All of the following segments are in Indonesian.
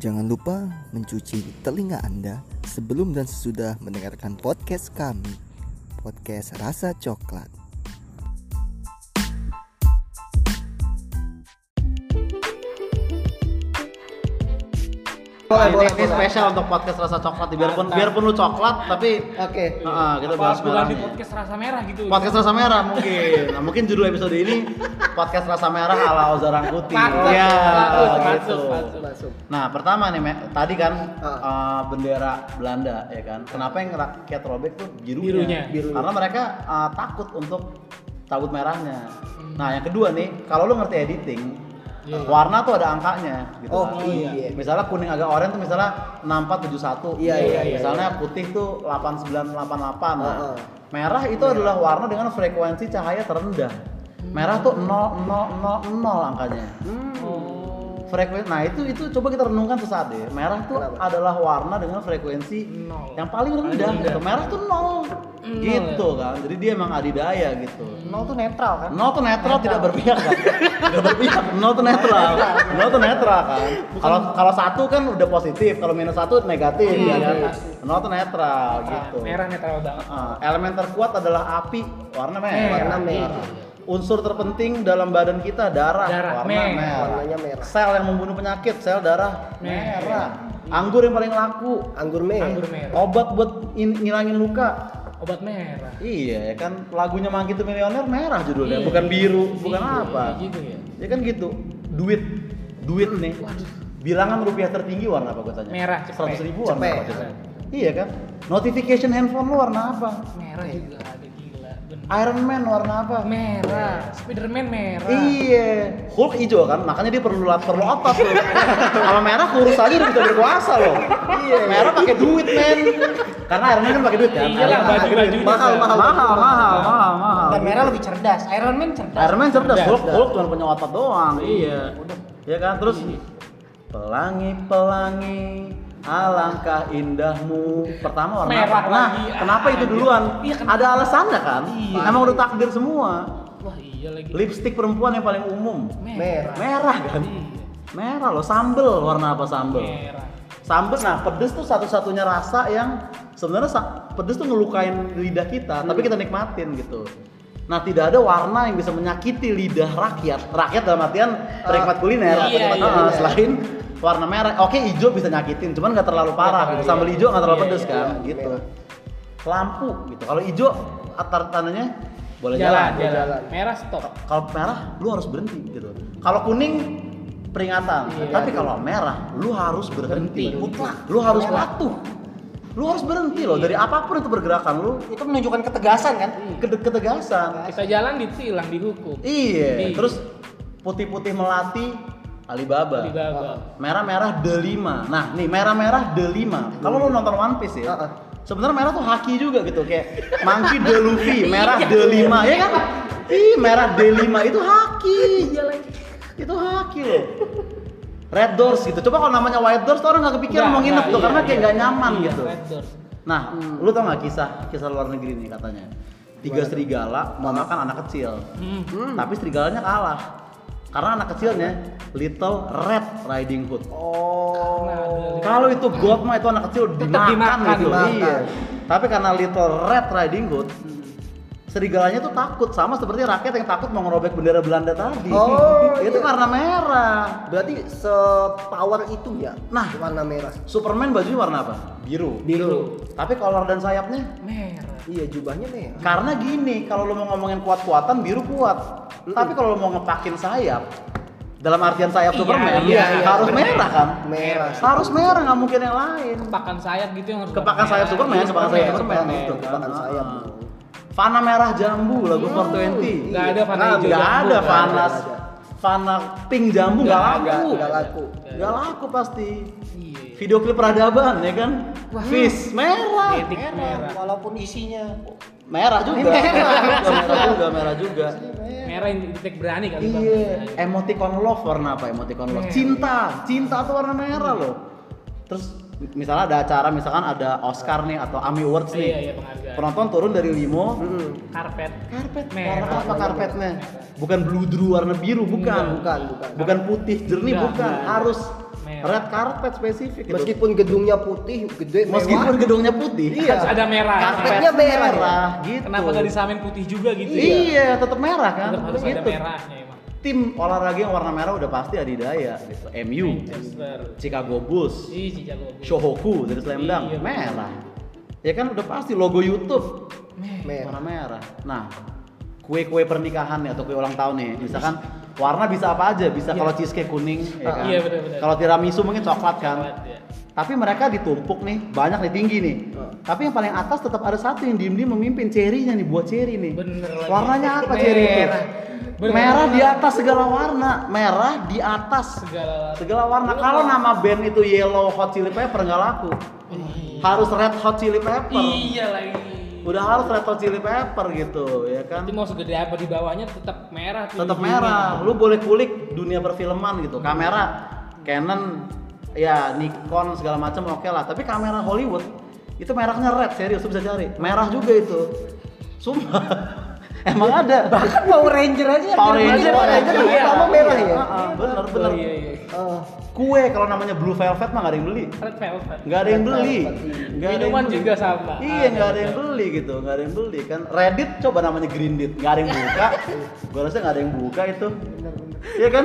Jangan lupa mencuci telinga Anda sebelum dan sesudah mendengarkan podcast kami, podcast Rasa Coklat. Boleh, ini, boleh, ini boleh. spesial untuk podcast rasa coklat biarpun Mantap. biarpun lu coklat tapi Oke. Heeh, kita Apa bahas bukan di podcast rasa merah gitu Podcast rasa merah mungkin. Nah, mungkin judul episode ini podcast rasa merah ala. Mantap. Iya, Bagus, gitu. masuk, masuk. Masuk. Nah, pertama nih, Me, tadi kan eh, bendera Belanda ya kan. Kenapa yang rakyat robek tuh birunya? Birunya. Birunya. Karena mereka eh, takut untuk tabut merahnya. Nah, yang kedua nih, kalau lu ngerti editing, Iya. warna tuh ada angkanya gitu Oh, kan. iya. Misalnya kuning agak oranye tuh misalnya 6471. Iya, iya, iya, Misalnya putih tuh 8988. Nah, Heeh. merah itu adalah warna dengan frekuensi cahaya terendah. Merah tuh 0000 angkanya. oh Frekuensi. Nah, itu itu coba kita renungkan sesaat deh. Merah tuh Kenapa? adalah warna dengan frekuensi Nol. yang paling rendah. Paling gitu. Merah tuh nol. gitu kan. Jadi dia emang adidaya gitu. Nol tuh netral kan? Nol tuh netral, tidak berpihak kan? tidak berpihak. Nol tuh netral. Nol tuh netral kan. Kalau kalau satu kan udah positif, kalau minus satu negatif Iya, ya kan. pasti. Nol tuh netral gitu. merah netral banget Ah, elemen terkuat adalah api, warna. Merah. Warna merah. Unsur terpenting dalam badan kita darah, Darah, warna merah. merah. Warnanya merah. Sel yang membunuh penyakit, sel darah Merah. merah. Anggur yang paling laku, Anggur merah. anggur merah obat buat in- ngilangin luka. obat merah Iya, ya kan lagunya Mangki itu Milioner merah judulnya, Iya. bukan biru, bukan Iya, apa. gitu ya Ya kan gitu. Duit, duit nih. Bilangan rupiah tertinggi warna apa gue tanya? Merah, cepet. Seratus ribu warna Cepet. apa? coba? Iya kan. Notification handphone lu warna apa? merah juga ada bener Iron Man warna apa? merah Spiderman merah Iya, Hulk hijau kan, makanya dia perlu perlu otot loh. Kalau merah kurus aja udah bisa berkuasa loh. Iya, merah pakai duit men. Karena Iron Man kan pakai duit kan. Iya lah, Iron Man pakai baju-bajunya duit. mahal, mahal, mahal. mahal, mahal, mahal. Dan merah lebih cerdas. Iron Man cerdas. Iron Man cerdas, Cerdas, Hulk. Hulk cuma punya otot doang. Iya. Ya kan, terus pelangi-pelangi alangkah indahmu. Pertama warna Merah? Nah, lagi. kenapa itu Ah, duluan? iya, kenapa? Ada alasannya kan? Iya. Emang udah takdir semua. wah iya lagi Lipstick perempuan yang paling umum. Merah. Merah kan? Iya. Merah loh, sambel warna apa sambel? merah Sambel, nah pedes tuh satu-satunya rasa yang sebenarnya pedes tuh ngelukain lidah kita, tapi kita nikmatin gitu. Nah tidak ada warna yang bisa menyakiti lidah rakyat, rakyat dalam artian penikmat kuliner. iya, Ah, iya. Selain warna merah, oke hijau bisa nyakitin, cuman nggak terlalu parah Iya, gitu. iya. Sambal hijau nggak terlalu Iya, pedes iya, kan, iya, gitu. merah. Lampu gitu. Kalau hijau atar tandanya boleh jalan jalan. jalan jalan. merah stop Kalau merah, lu harus berhenti gitu. Kalau kuning peringatan, Iya. tapi kalau merah, lu harus berhenti. Berhenti. Mutlak. Lu harus patuh. Lu harus berhenti loh dari apa pun itu pergerakan lu Itu menunjukkan ketegasan kan? ke ketegasan. kita jalan ditilang dihukum Iya. Iya. Terus putih-putih melati Alibaba. Alibaba Merah-merah D5. Nah, nih merah-merah D5. Kalau lu nonton One Piece ya, Heeh. sebenarnya merah tuh haki juga gitu kayak Monkey D Luffy, merah D5 ya kan? Ih, merah D5 itu haki. iya lagi Itu haki loh. Red Doors gitu. Coba kalau namanya White Doors tuh orang nggak kepikiran mau nginep tuh iya, karena kayak iya. nggak nyaman Iya, gitu. Red Doors. Nah, lu tau nggak kisah kisah luar negeri nih katanya? Tiga serigala mau makan anak kecil, Hmm. tapi serigalanya kalah karena anak kecilnya Little Red Riding Hood. Oh. Kalau itu God mah itu anak kecil dimakan, dimakan, gitu. dimakan. Iya. Tapi karena Little Red Riding Hood, serigalanya tuh takut sama seperti rakyat yang takut mau ngerobek bendera Belanda tadi. Oh, itu iya. karena merah. Berarti sepower itu ya. Nah. warna merah. Superman bajunya warna apa? Biru. Biru. Tapi kolor dan sayapnya merah Iya, jubahnya merah. Karena gini, kalau lo mau ngomongin kuat-kuatan biru kuat. Tapi kalau lo mau ngepakin sayap, dalam artian sayap Iya, Superman, iya, iya, harus bener. merah kan? Merah. Harus merah, nggak mungkin yang lain. kepakan sayap gitu yang harus Kepakan sayap merah. Superman, Iya, kepakan sayap Superman, Superman. Superman. Gitu, Kepakan kan? sayap. Ah. Fana merah jambu lagu 420. Nggak ada Fana Nggak hijau nggak jambu, ada Fana. Fana pink jambu nggak laku. ada, Nggak laku. Nggak laku pasti. Iya. Video klip peradaban ya kan? Fish merah. Merah. Walaupun isinya Merah juga. Merah juga, merah juga. Merah yang titik berani kali Bang. Iya, emoticon love warna apa emoticon love? Merah. Cinta, cinta tuh warna merah loh. Terus misalnya ada acara misalkan ada Oscar nih atau Emmy Awards nih. Iya, iya penghargaan. Penonton turun dari limo, Karpet. karpet Merah. warna apa karpetnya? Bukan blue warna biru, bukan. Bukan, bukan. Bukan putih jernih, bukan. Harus Merah. merah. red carpet spesifik gitu. Meskipun gedungnya putih, gede, meskipun mewah. gedungnya putih Iya. Harus ada merah. Karpetnya merah. gitu Kenapa nggak disamain putih juga gitu? ya? iya tetap merah kan Tetap harus ada gitu merahnya emang. tim olahraga yang warna merah udah pasti Adidaya gitu MU Manchester. Chicago Bulls Ih. Shohoku dari Slam Dunk Iya, merah ya kan udah pasti logo YouTube Merah. warna merah nah kue-kue pernikahan nih atau kue ulang tahun nih misalkan warna bisa apa aja bisa kalau cheesecake kuning ya kan? Iya, benar-benar. kalau tiramisu mungkin coklat kan Coklat, ya. tapi mereka ditumpuk nih banyak nih tinggi nih tapi yang paling atas tetap ada satu yang diem-diem memimpin cerinya nih buat ceri nih Bener lagi. warnanya apa ceri itu Merah. Bener. merah di atas segala warna merah di atas Segala segala warna kalau nama band itu yellow hot chili pepper nggak laku harus red hot chili pepper Iya lagi. Udah harus hot chili pepper gitu ya kan? Itu mau segede apa di bawahnya tetap merah. tetap merah. Lu boleh kulik dunia perfilman gitu. Kamera Canon ya Nikon segala macam oke lah. Tapi kamera Hollywood itu merahnya red serius lu bisa cari. Merah juga itu. Sumpah emang ada? Bahkan Power Ranger aja yang Power Ranger. Power Ranger Iya. sama merah ya? Ah, ah, bener bener. Oh, iya iya. Eh, kue kalau namanya blue velvet mah nggak ada yang beli. Red velvet. nggak ada yang beli. Yang Minuman juga sama. iya nggak ada yang beli gitu. Nggak ada yang beli kan? Reddit coba namanya Greenlit nggak ada yang buka. Gua rasa nggak ada yang buka itu. Iya kan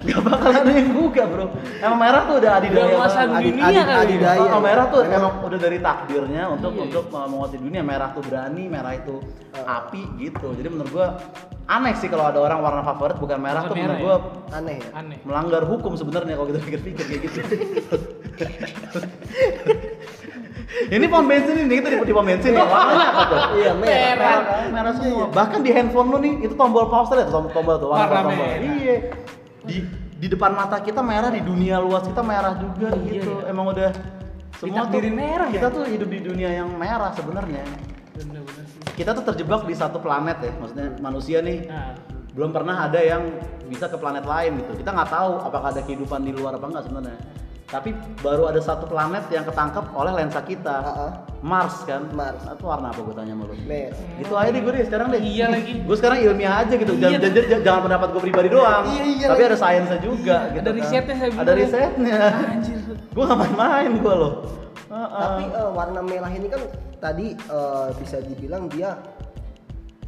nggak bakal ada yang buka bro emang merah tuh udah adidaya Udah masa dunia Adi- kali. ya? adidaya. Oh, merah tuh Merah. emang udah dari takdirnya untuk Iya. untuk menguasai dunia merah tuh berani merah itu api gitu jadi menurut gua aneh sih kalau ada orang warna favorit bukan merah Bukan tuh merah menurut gua aneh ya. Aneh. melanggar hukum sebenarnya kalau kita pikir-pikir kayak gitu. ini pom bensin ini kita di, pom bensin ya warnanya apa tuh? Iya, merah. merah, merah semua. Bahkan di handphone lu nih itu tombol pause lihat tombol, tombol tuh warna tombol. merah. Iya. Di di depan mata kita merah di dunia luas kita merah juga Iya, gitu. iya. Emang udah semua tuh Ditakdirin merah ya? kita tuh hidup di dunia yang merah sebenarnya. Kita tuh terjebak di satu planet ya, maksudnya manusia nih Nah, belum pernah ada yang bisa ke planet lain gitu. Kita nggak tahu apakah ada kehidupan di luar apa enggak sebenarnya. Tapi baru ada satu planet yang ketangkap oleh lensa kita. Heeh. Mars kan? Mars. Itu warna apa gue tanya sama lu? Merah. Gitu aja deh gue deh sekarang deh. Iya lagi. Gue sekarang ilmiah aja gitu. Jangan, Iya. jangan, jangan- jangan pendapat gue pribadi doang. Iya, iya Tapi lagi. ada sainsnya juga gitu. Ada kan. risetnya, saya Ada risetnya. Anjir. gue gak main-main gue loh. Heeh. Tapi eh, warna merah ini kan tadi eh, bisa dibilang dia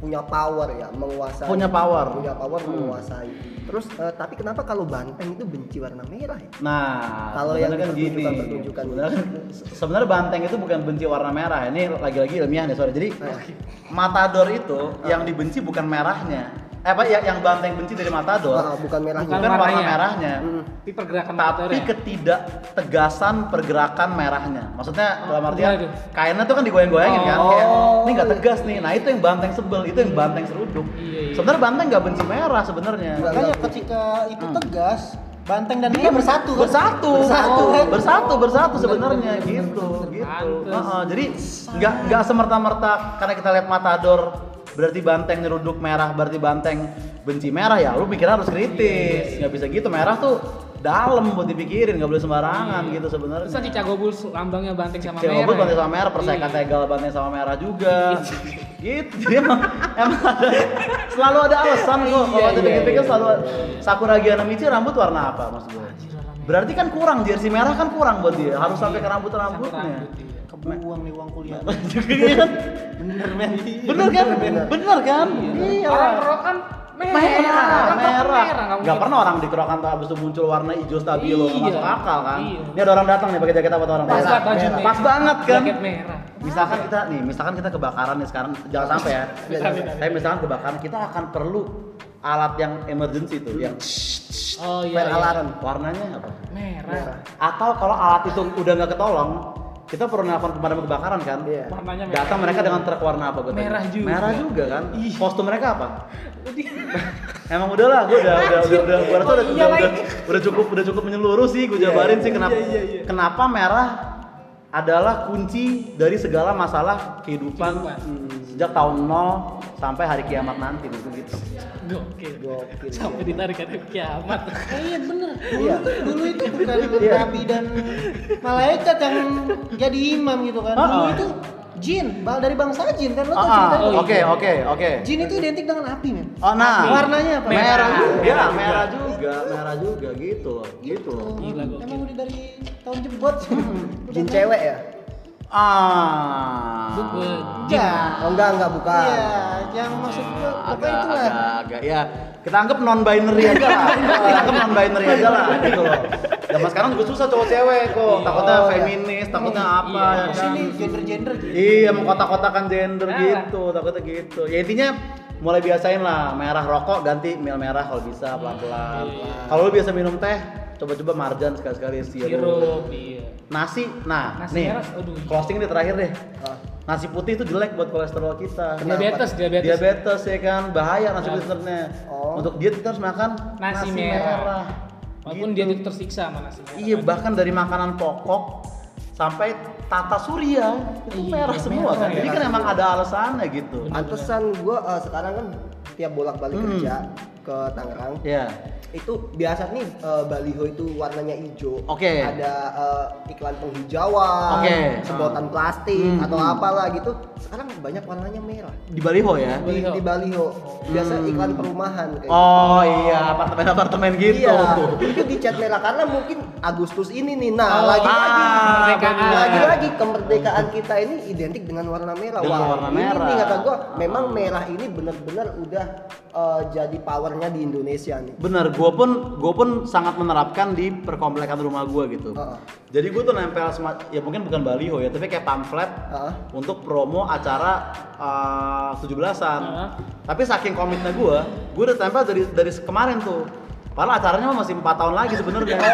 punya power ya, menguasai. Punya power. Punya power Hmm. menguasai. Terus eh, tapi kenapa kalau banteng itu benci warna merah ya? Nah, Kalau yang kan gini. pertunjukan-pertunjukan Sebenarnya kan sebenarnya banteng itu bukan benci warna merah. Ini lagi-lagi ilmiah nih, sorry. Jadi matador itu yang dibenci bukan merahnya. Eh apa ya yang banteng benci dari matador? Ah, bukan merahnya. bukan warna warnanya. merahnya. Hmm. Tapi pergerakan Tapi motornya. ketidak tegasan pergerakan merahnya. Maksudnya dalam artian kainnya tuh kan digoyang-goyangin kan, Oh. kayak ini nggak tegas nih. Nah itu yang banteng sebel, itu yang banteng seruduk. Iya, iya. Sebenarnya banteng nggak benci merah sebenarnya. Makanya ketika itu Hmm. tegas, banteng dan merah bersatu kan? bersatu Bersatu. Oh, bersatu bersatu sebenarnya gitu bener, bener, gitu Pantes. Heeh, jadi nggak nggak semerta merta karena kita lihat matador berarti banteng nyeruduk merah berarti banteng benci merah ya lu pikir harus kritis nggak bisa gitu merah tuh dalam buat dipikirin nggak boleh sembarangan gitu Terus sebenarnya Chicago Bulls lambangnya banteng sama merah. Banteng ya? sama merah, Perseka Iya. Tegal banteng sama merah juga. gitu. Jadi emang, emang ada selalu ada alasan kok. Kalau Iya, kita iya, pikir-pikir iya, selalu. Sakura Giana Michi rambut warna apa maksud gue? Berarti kan kurang jersey merah kan kurang buat dia. Harus sampai ke rambut-rambutnya. Iya. Kebuang nih uang kuliah. Iya kan? Bener men. Bener kan? Bener kan? Iya. Orang kerokan merah. merah, Kan merah. merah. Gak mungkin. pernah orang di kerokan tuh abis itu muncul warna hijau stabilo, Iya. masuk akal kan? Iya. Ini ada orang datang nih pakai jaket apa tuh orang? Pas Merah. Pas banget kan? Jaket merah. Misalkan kita nih, misalkan kita kebakaran nih sekarang, jangan sampai ya. Tapi misalkan kebakaran, kita akan perlu alat yang emergency tuh, yang Oh iya. iya. alarm. Warnanya apa? Merah. Atau kalau alat itu udah nggak ketolong, kita perlu nelfon pemadam kebakaran kan? Iya. Warnanya merah. Datang mereka dengan truk warna apa? gue? Merah juga. Merah juga kan? Ih. Kostum mereka apa? Emang udah lah, gue udah udah udah udah gue rasa udah, Oh, iya udah, udah, udah cukup udah cukup menyeluruh sih gue jabarin sih kenapa Iya, iya, iya. kenapa merah adalah kunci dari segala masalah kehidupan, Kehidupan. hmm, sejak tahun 0 sampai hari kiamat nanti gitu gitu. Gokil. Gokil. Sampai ditarik ke kiamat. Iya bener. Iya. Dulu itu bukan Iya. nabi dan malaikat yang jadi imam gitu kan. Dulu Oh, oh. itu Jin, bal dari bangsa jin kan lo tau Ah, ceritanya. ah, Oke, iya. oke, oke. Jin itu identik dengan api men. Oh, nah. Warnanya apa? Merah Merah. juga, merah juga, merah juga gitu. Gitu loh. Gila. Emang udah dari tahun jebot. Jin cewek ya? Ah. Bukan. Ya. Oh enggak, enggak bukan. Iya, yang maksud gua pokoknya agak, itulah. agak, agak, ya kita anggap non binary aja lah kita anggap non binary aja lah gitu loh zaman sekarang juga susah cowok cewek kok takutnya Oh, iya. feminis takutnya apa Iya. ya kan Sini gender-gender gitu. iya mengkotak-kotakan gender Nah. gitu takutnya gitu ya intinya mulai biasain lah merah rokok ganti mil merah kalau bisa pelan-pelan kalau lu biasa minum teh coba-coba marjan sekali-sekali sirup Sirup, iya. Nasi nah Nasi nih merah, aduh. closing nih terakhir deh Ah. nasi putih itu jelek buat kolesterol kita Diabetes, diabetes. diabetes ya kan bahaya nasi putih sebenarnya Oh. untuk diet kita harus makan Nasi, merah. Walaupun dia itu tersiksa sama nasi merah. iya bahkan dari makanan pokok sampai tata surya itu Iya, merah semua merah kan ya. jadi kan emang ada alasannya gitu Pantesan gua eh, sekarang kan tiap bolak-balik Hmm. kerja ke Tangerang ya itu biasa nih eh, baliho itu warnanya hijau. Oke. Ada eh, iklan penghijauan, Oke. sedotan plastik Hmm, atau apalah gitu. Sekarang banyak warnanya merah di baliho ya di, Baliho. di baliho. Biasa Hmm. iklan perumahan kayak oh iya apartemen-apartemen gitu Iya, itu dicat merah karena mungkin Agustus ini nih. Nah, Oh, lagi-lagi ah, lagi-lagi kemerdekaan kita ini identik dengan warna merah. Dengan Wah, warna ini merah. nih kata gua, memang merah ini benar-benar udah eh, jadi powernya di Indonesia nih. bener gue pun gue pun sangat menerapkan di perkomplekan rumah gue gitu Heeh. jadi gue tuh nempel sema- ya mungkin bukan baliho ya tapi kayak pamflet Heeh. untuk promo acara uh, 17-an Heeh. tapi saking komitnya gue gue udah tempel dari dari kemarin tuh Padahal acaranya mah masih 4 tahun lagi sebenarnya.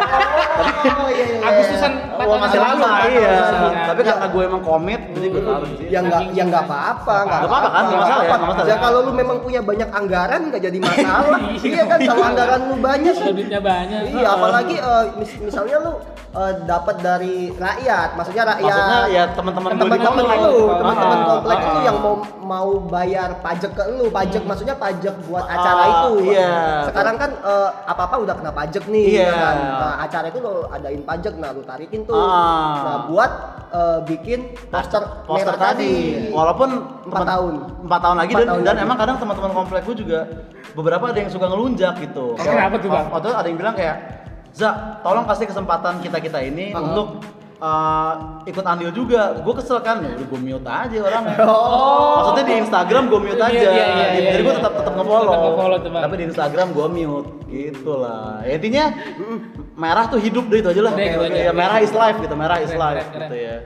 Oh iya iya. Agustusan empat Wah, tahun masih lalu, lama, kan? iya. Agustusan. Tapi karena gue emang komit, jadi gue taruh di sini. Ya nggak ya nggak apa-apa, nggak Nggak apa-apa kan, nggak masalah ya, nggak masalah. Ya kalau lu memang punya banyak anggaran nggak jadi masalah. iya kan kalau anggaran lu banyak Kalau duitnya banyak. Iya, apalagi eh, mis- misalnya lu eh, dapat dari rakyat, maksudnya rakyat. Maksudnya ya teman-teman gue di teman-teman komplek. lu, Ah, teman-teman ah, komplek ah, itu ah. yang mau mau bayar pajak ke lu, pajak maksudnya pajak buat acara Ah, itu. iya. Sekarang kan eh, apa-apa udah kena pajak nih, Iya. ya kan? Nah, acara itu lo adain pajak, nah lu tarikin tuh. Ah. Nah, buat eh, bikin poster, poster merah tadi. Walaupun Empat tahun. Empat tahun lagi Empat dan, tahun dan lagi. emang kadang teman-teman komplek gue juga beberapa ada yang suka ngelunjak gitu. Oh, kenapa tuh, Bang? Waktu itu ada yang bilang kayak, Za, tolong kasih kesempatan kita kita ini Ah. untuk uh, ikut andil juga. Gue kesel kan, ya gue mute aja orangnya. Oh. Maksudnya di Instagram gue mute Iya, aja. iya, iya, Jadi iya, gue iya. tetap tetap ngefollow. Tapi di Instagram gue mute, gitu lah. Ya, intinya merah tuh hidup deh itu aja lah. Udah, itu aja. Ya, merah is life gitu, merah is life gitu ya.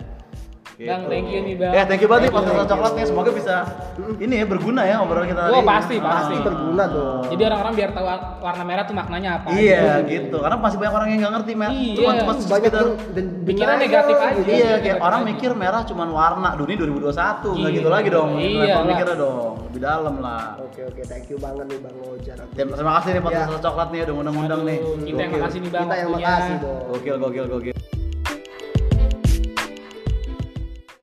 Bang, thank you nih, Bang. Ya, thank you banget nih podcast coklat nih. Semoga bisa ini ya berguna ya obrolan kita Oh, pasti, pasti. Pasti berguna dong. Jadi orang-orang biar tahu warna merah tuh maknanya apa. Iya, gitu. Karena masih banyak orang yang nggak ngerti merah. Iya. Cuma cuma banyak sekedar yang dan Pikiran negatif aja. gitu. Iya, Iya, kayak negatif orang aja. mikir merah cuma warna. Dunia 2021, nggak gitu lagi dong. Iya mikirnya dong, lebih dalam lah. Oke oke, thank you banget nih Bang Ojar. Ya, terima kasih nih podcast Ya. coklat nih udah ngundang-ngundang nih. Kita yang makasih nih Bang. Kita yang makasih dong. Gokil, gokil, gokil.